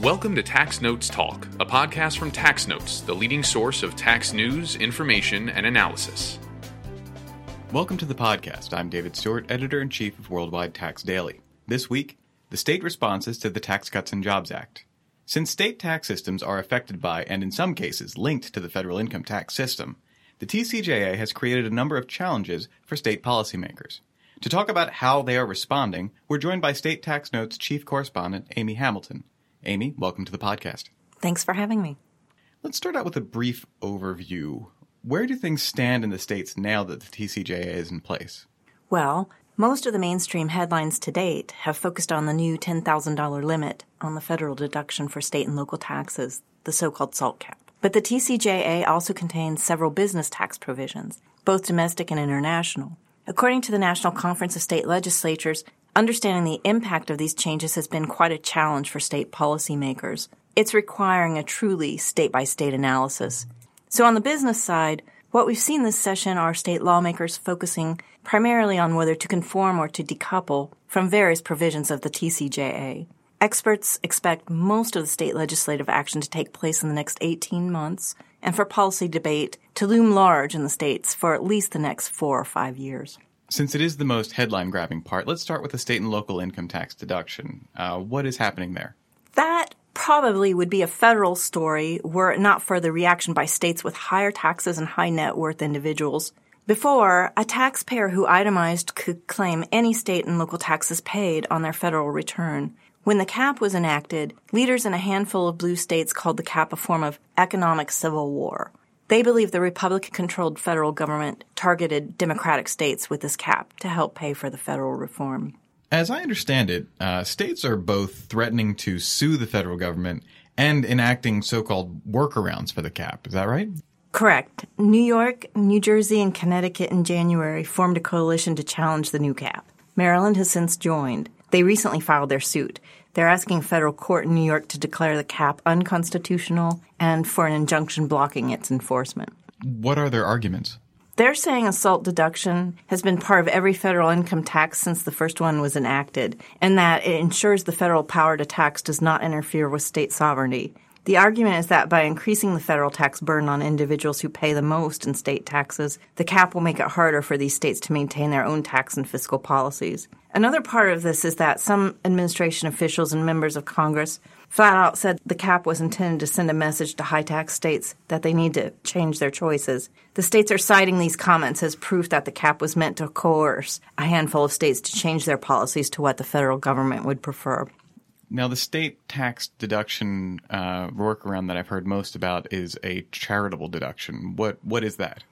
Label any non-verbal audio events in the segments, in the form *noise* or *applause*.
Welcome to Tax Notes Talk, a podcast from Tax Notes, the leading source of tax news, information, and analysis. Welcome to the podcast. I'm David Stewart, editor in chief of Worldwide Tax Daily. This week, the state responses to the Tax Cuts and Jobs Act. Since state tax systems are affected by, and in some cases linked to the federal income tax system, the TCJA has created a number of challenges for state policymakers. To talk about how they are responding, we're joined by State Tax Notes chief correspondent Amy Hamilton. Amy, welcome to the podcast. Thanks for having me. Let's start out with a brief overview. Where do things stand in the states now that the TCJA is in place? Well, most of the mainstream headlines to date have focused on the new $10,000 limit on the federal deduction for state and local taxes, the so called SALT cap. But the TCJA also contains several business tax provisions, both domestic and international. According to the National Conference of State Legislatures, understanding the impact of these changes has been quite a challenge for state policymakers. It's requiring a truly state by state analysis. So, on the business side, what we've seen this session are state lawmakers focusing primarily on whether to conform or to decouple from various provisions of the TCJA. Experts expect most of the state legislative action to take place in the next 18 months and for policy debate to loom large in the states for at least the next four or five years. Since it is the most headline grabbing part, let's start with the state and local income tax deduction. Uh, what is happening there? That probably would be a federal story were it not for the reaction by states with higher taxes and high net worth individuals. Before, a taxpayer who itemized could claim any state and local taxes paid on their federal return. When the cap was enacted, leaders in a handful of blue states called the cap a form of economic civil war. They believe the Republican controlled federal government targeted Democratic states with this cap to help pay for the federal reform. As I understand it, uh, states are both threatening to sue the federal government and enacting so called workarounds for the cap. Is that right? Correct. New York, New Jersey, and Connecticut in January formed a coalition to challenge the new cap. Maryland has since joined. They recently filed their suit. They're asking a federal court in New York to declare the cap unconstitutional and for an injunction blocking its enforcement. What are their arguments? They're saying a SALT deduction has been part of every federal income tax since the first one was enacted, and that it ensures the federal power to tax does not interfere with state sovereignty. The argument is that by increasing the federal tax burden on individuals who pay the most in state taxes, the cap will make it harder for these states to maintain their own tax and fiscal policies. Another part of this is that some administration officials and members of Congress flat out said the cap was intended to send a message to high tax states that they need to change their choices. The states are citing these comments as proof that the cap was meant to coerce a handful of states to change their policies to what the federal government would prefer. Now, the state tax deduction uh, workaround that I've heard most about is a charitable deduction. What what is that?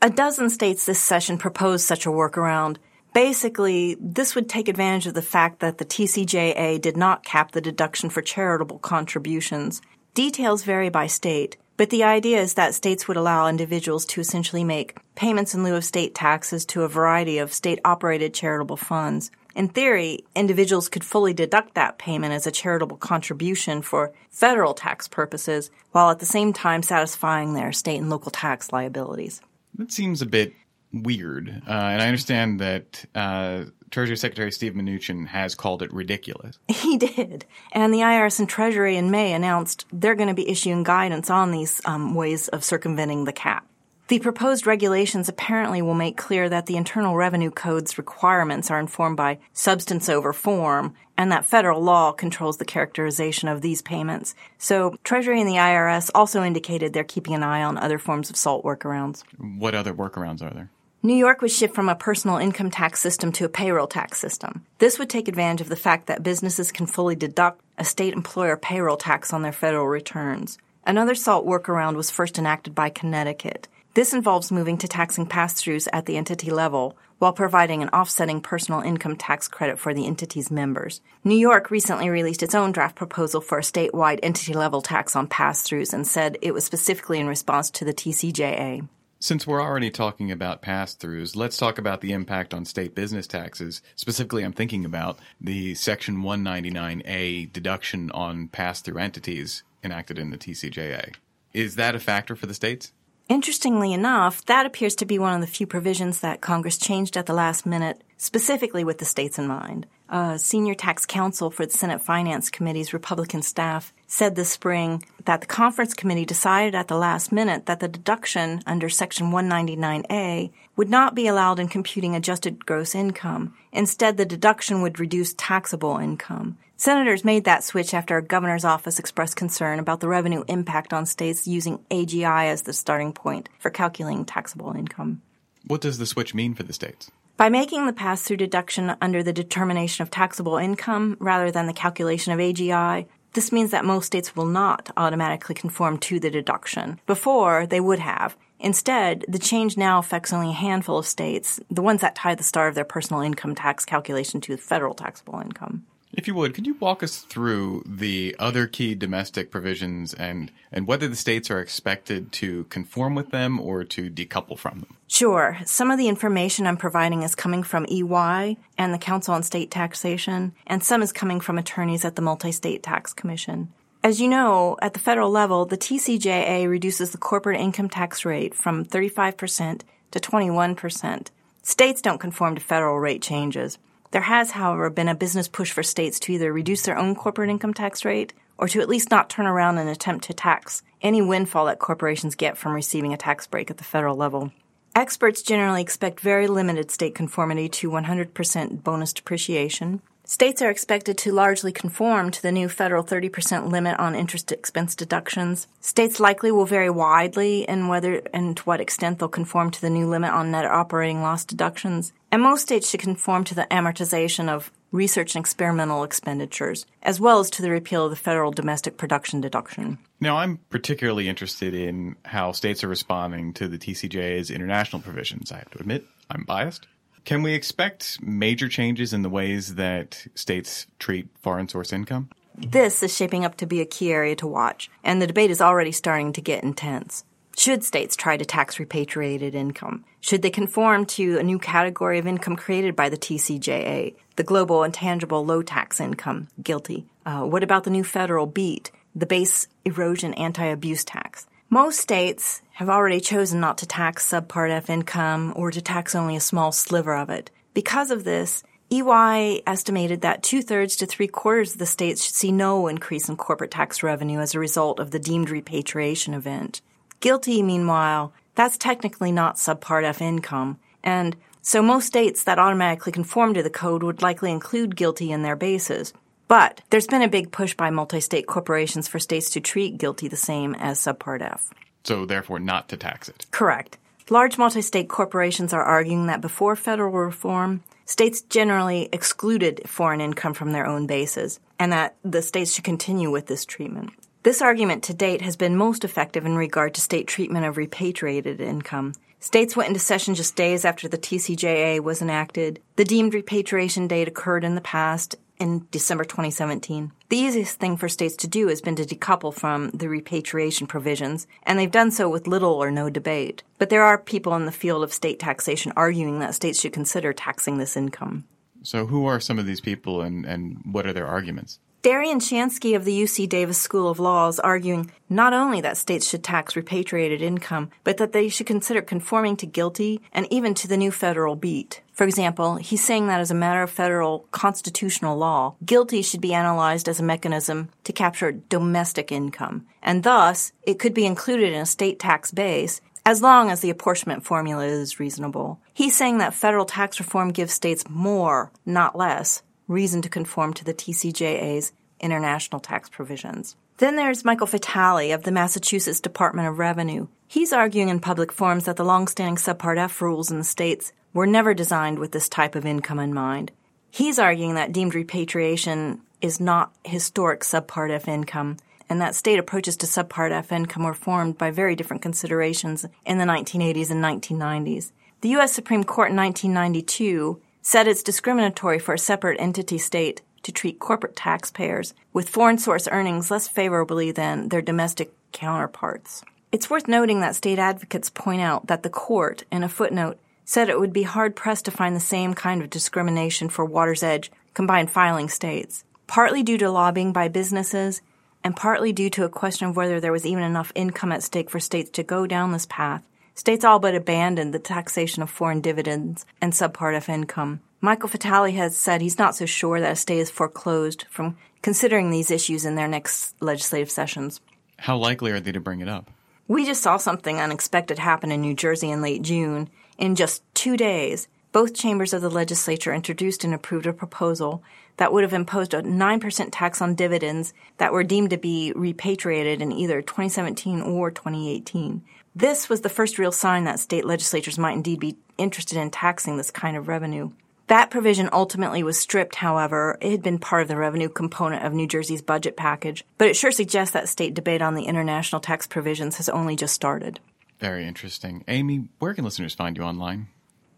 A dozen states this session proposed such a workaround. Basically, this would take advantage of the fact that the TCJA did not cap the deduction for charitable contributions. Details vary by state, but the idea is that states would allow individuals to essentially make payments in lieu of state taxes to a variety of state operated charitable funds. In theory, individuals could fully deduct that payment as a charitable contribution for federal tax purposes, while at the same time satisfying their state and local tax liabilities. That seems a bit weird, uh, and I understand that uh, Treasury Secretary Steve Mnuchin has called it ridiculous. *laughs* He did, and the IRS and Treasury in May announced they're going to be issuing guidance on these um, ways of circumventing the cap. The proposed regulations apparently will make clear that the Internal Revenue Code's requirements are informed by substance over form and that federal law controls the characterization of these payments. So Treasury and the IRS also indicated they're keeping an eye on other forms of SALT workarounds. What other workarounds are there? New York would shift from a personal income tax system to a payroll tax system. This would take advantage of the fact that businesses can fully deduct a state employer payroll tax on their federal returns. Another SALT workaround was first enacted by Connecticut. This involves moving to taxing pass throughs at the entity level while providing an offsetting personal income tax credit for the entity's members. New York recently released its own draft proposal for a statewide entity level tax on pass throughs and said it was specifically in response to the TCJA. Since we're already talking about pass throughs, let's talk about the impact on state business taxes. Specifically, I'm thinking about the Section 199A deduction on pass through entities enacted in the TCJA. Is that a factor for the states? Interestingly enough, that appears to be one of the few provisions that Congress changed at the last minute, specifically with the states in mind. Uh, senior tax counsel for the Senate Finance Committee's Republican staff said this spring that the conference committee decided at the last minute that the deduction under Section 199A would not be allowed in computing adjusted gross income. Instead, the deduction would reduce taxable income. Senators made that switch after a governor's office expressed concern about the revenue impact on states using AGI as the starting point for calculating taxable income. What does the switch mean for the states? By making the pass through deduction under the determination of taxable income rather than the calculation of AGI, this means that most states will not automatically conform to the deduction. Before, they would have. Instead, the change now affects only a handful of states, the ones that tie the star of their personal income tax calculation to federal taxable income. If you would, could you walk us through the other key domestic provisions and, and whether the states are expected to conform with them or to decouple from them? Sure. Some of the information I'm providing is coming from EY and the Council on State Taxation, and some is coming from attorneys at the Multi State Tax Commission. As you know, at the federal level, the TCJA reduces the corporate income tax rate from 35% to 21%. States don't conform to federal rate changes. There has, however, been a business push for states to either reduce their own corporate income tax rate or to at least not turn around and attempt to tax any windfall that corporations get from receiving a tax break at the federal level. Experts generally expect very limited state conformity to 100% bonus depreciation. States are expected to largely conform to the new federal 30% limit on interest expense deductions. States likely will vary widely in whether and to what extent they'll conform to the new limit on net operating loss deductions. And most states should conform to the amortization of research and experimental expenditures, as well as to the repeal of the federal domestic production deduction. Now, I'm particularly interested in how states are responding to the TCJA's international provisions. I have to admit, I'm biased. Can we expect major changes in the ways that states treat foreign source income? This is shaping up to be a key area to watch, and the debate is already starting to get intense. Should states try to tax repatriated income? Should they conform to a new category of income created by the TCJA, the Global Intangible Low Tax Income, GILTI. Uh, what about the new federal BEAT, the Base Erosion Anti Abuse Tax? Most states have already chosen not to tax Subpart F income or to tax only a small sliver of it. Because of this, EY estimated that two thirds to three quarters of the states should see no increase in corporate tax revenue as a result of the deemed repatriation event. GILTI, meanwhile, that's technically not subpart F income, and so most states that automatically conform to the code would likely include GILTI in their bases. But there's been a big push by multi state corporations for states to treat GILTI the same as subpart F. So, therefore, not to tax it. Correct. Large multi state corporations are arguing that before federal reform, states generally excluded foreign income from their own bases, and that the states should continue with this treatment. This argument to date has been most effective in regard to state treatment of repatriated income. States went into session just days after the TCJA was enacted. The deemed repatriation date occurred in the past in December 2017. The easiest thing for states to do has been to decouple from the repatriation provisions, and they've done so with little or no debate. But there are people in the field of state taxation arguing that states should consider taxing this income. So, who are some of these people and, and what are their arguments? Darien Shanske of the UC Davis School of Law is arguing not only that states should tax repatriated income, but that they should consider conforming to GILTI and even to the new federal BEAT. For example, he's saying that as a matter of federal constitutional law, GILTI should be analyzed as a mechanism to capture domestic income, and thus it could be included in a state tax base as long as the apportionment formula is reasonable. He's saying that federal tax reform gives states more, not less, reason to conform to the TCJA's international tax provisions. Then there's Michael Fatale of the Massachusetts Department of Revenue. He's arguing in public forums that the longstanding Subpart F rules in the states were never designed with this type of income in mind. He's arguing that deemed repatriation is not historic Subpart F income, and that state approaches to Subpart F income were formed by very different considerations in the 1980s and 1990s. The U.S. Supreme Court in 1992 said it's discriminatory for a separate entity state to treat corporate taxpayers with foreign source earnings less favorably than their domestic counterparts. It's worth noting that state advocates point out that the court, in a footnote, said it would be hard pressed to find the same kind of discrimination for Water's Edge combined filing states, partly due to lobbying by businesses and partly due to a question of whether there was even enough income at stake for states to go down this path States all but abandoned the taxation of foreign dividends and subpart F income. Michael Fatale has said he's not so sure that a state is foreclosed from considering these issues in their next legislative sessions. How likely are they to bring it up? We just saw something unexpected happen in New Jersey in late June. In just two days, both chambers of the legislature introduced and approved a proposal that would have imposed a 9% tax on dividends that were deemed to be repatriated in either 2017 or 2018. This was the first real sign that state legislatures might indeed be interested in taxing this kind of revenue. That provision ultimately was stripped, however. It had been part of the revenue component of New Jersey's budget package, but it sure suggests that state debate on the international tax provisions has only just started. Very interesting. Amy, where can listeners find you online?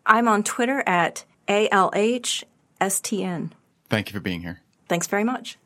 I'm on Twitter at ALHSTN. Thank you for being here. Thanks very much.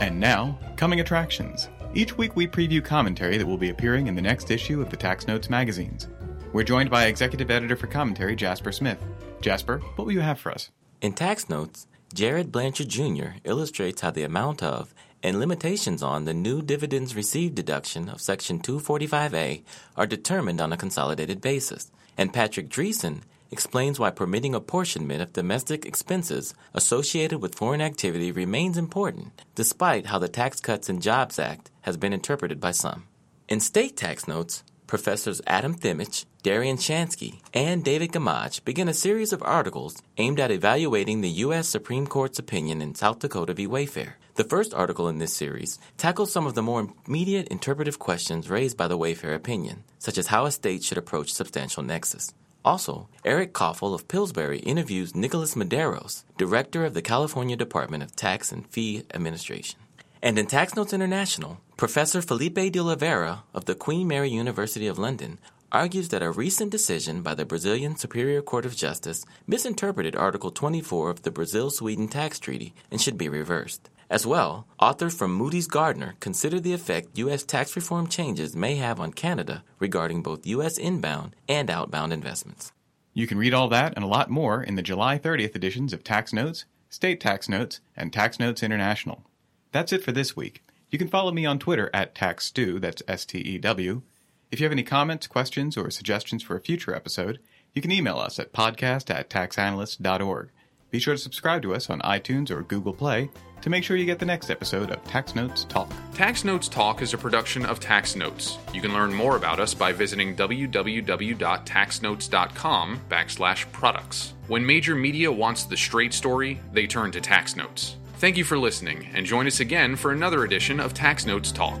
And now, coming attractions. Each week we preview commentary that will be appearing in the next issue of the Tax Notes magazines. We're joined by executive editor for commentary, Jasper Smith. Jasper, what will you have for us? In Tax Notes, Jared Blanchard Jr. illustrates how the amount of and limitations on the new dividends received deduction of Section 245A are determined on a consolidated basis. And Patrick Dreesen explains why permitting apportionment of domestic expenses associated with foreign activity remains important, despite how the Tax Cuts and Jobs Act has been interpreted by some. In state tax notes, Professors Adam Thimmesch, Darien Shanske, and David Gamage begin a series of articles aimed at evaluating the U.S. Supreme Court's opinion in South Dakota v. Wayfair. The first article in this series tackles some of the more immediate interpretive questions raised by the Wayfair opinion, such as how a state should approach substantial nexus. Also, Eric Koffel of Pillsbury interviews Nicholas Maduros, director of the California Department of Tax and Fee Administration. And in Tax Notes International, Professor Felipe de Oliveira of the Queen Mary University of London argues that a recent decision by the Brazilian Superior Court of Justice misinterpreted Article 24 of the Brazil Sweden Tax Treaty and should be reversed. As well, authors from Moodys Gartner consider the effect U.S. tax reform changes may have on Canada regarding both U.S. inbound and outbound investments. You can read all that and a lot more in the July 30th editions of Tax Notes, State Tax Notes, and Tax Notes International. That's it for this week. You can follow me on Twitter at TaxStew, that's S T E W. If you have any comments, questions, or suggestions for a future episode, you can email us at podcast at taxanalyst.org. Be sure to subscribe to us on iTunes or Google Play to make sure you get the next episode of Tax Notes Talk. Tax Notes Talk is a production of Tax Notes. You can learn more about us by visiting www.taxnotes.com backslash products. When major media wants the straight story, they turn to Tax Notes. Thank you for listening, and join us again for another edition of Tax Notes Talk.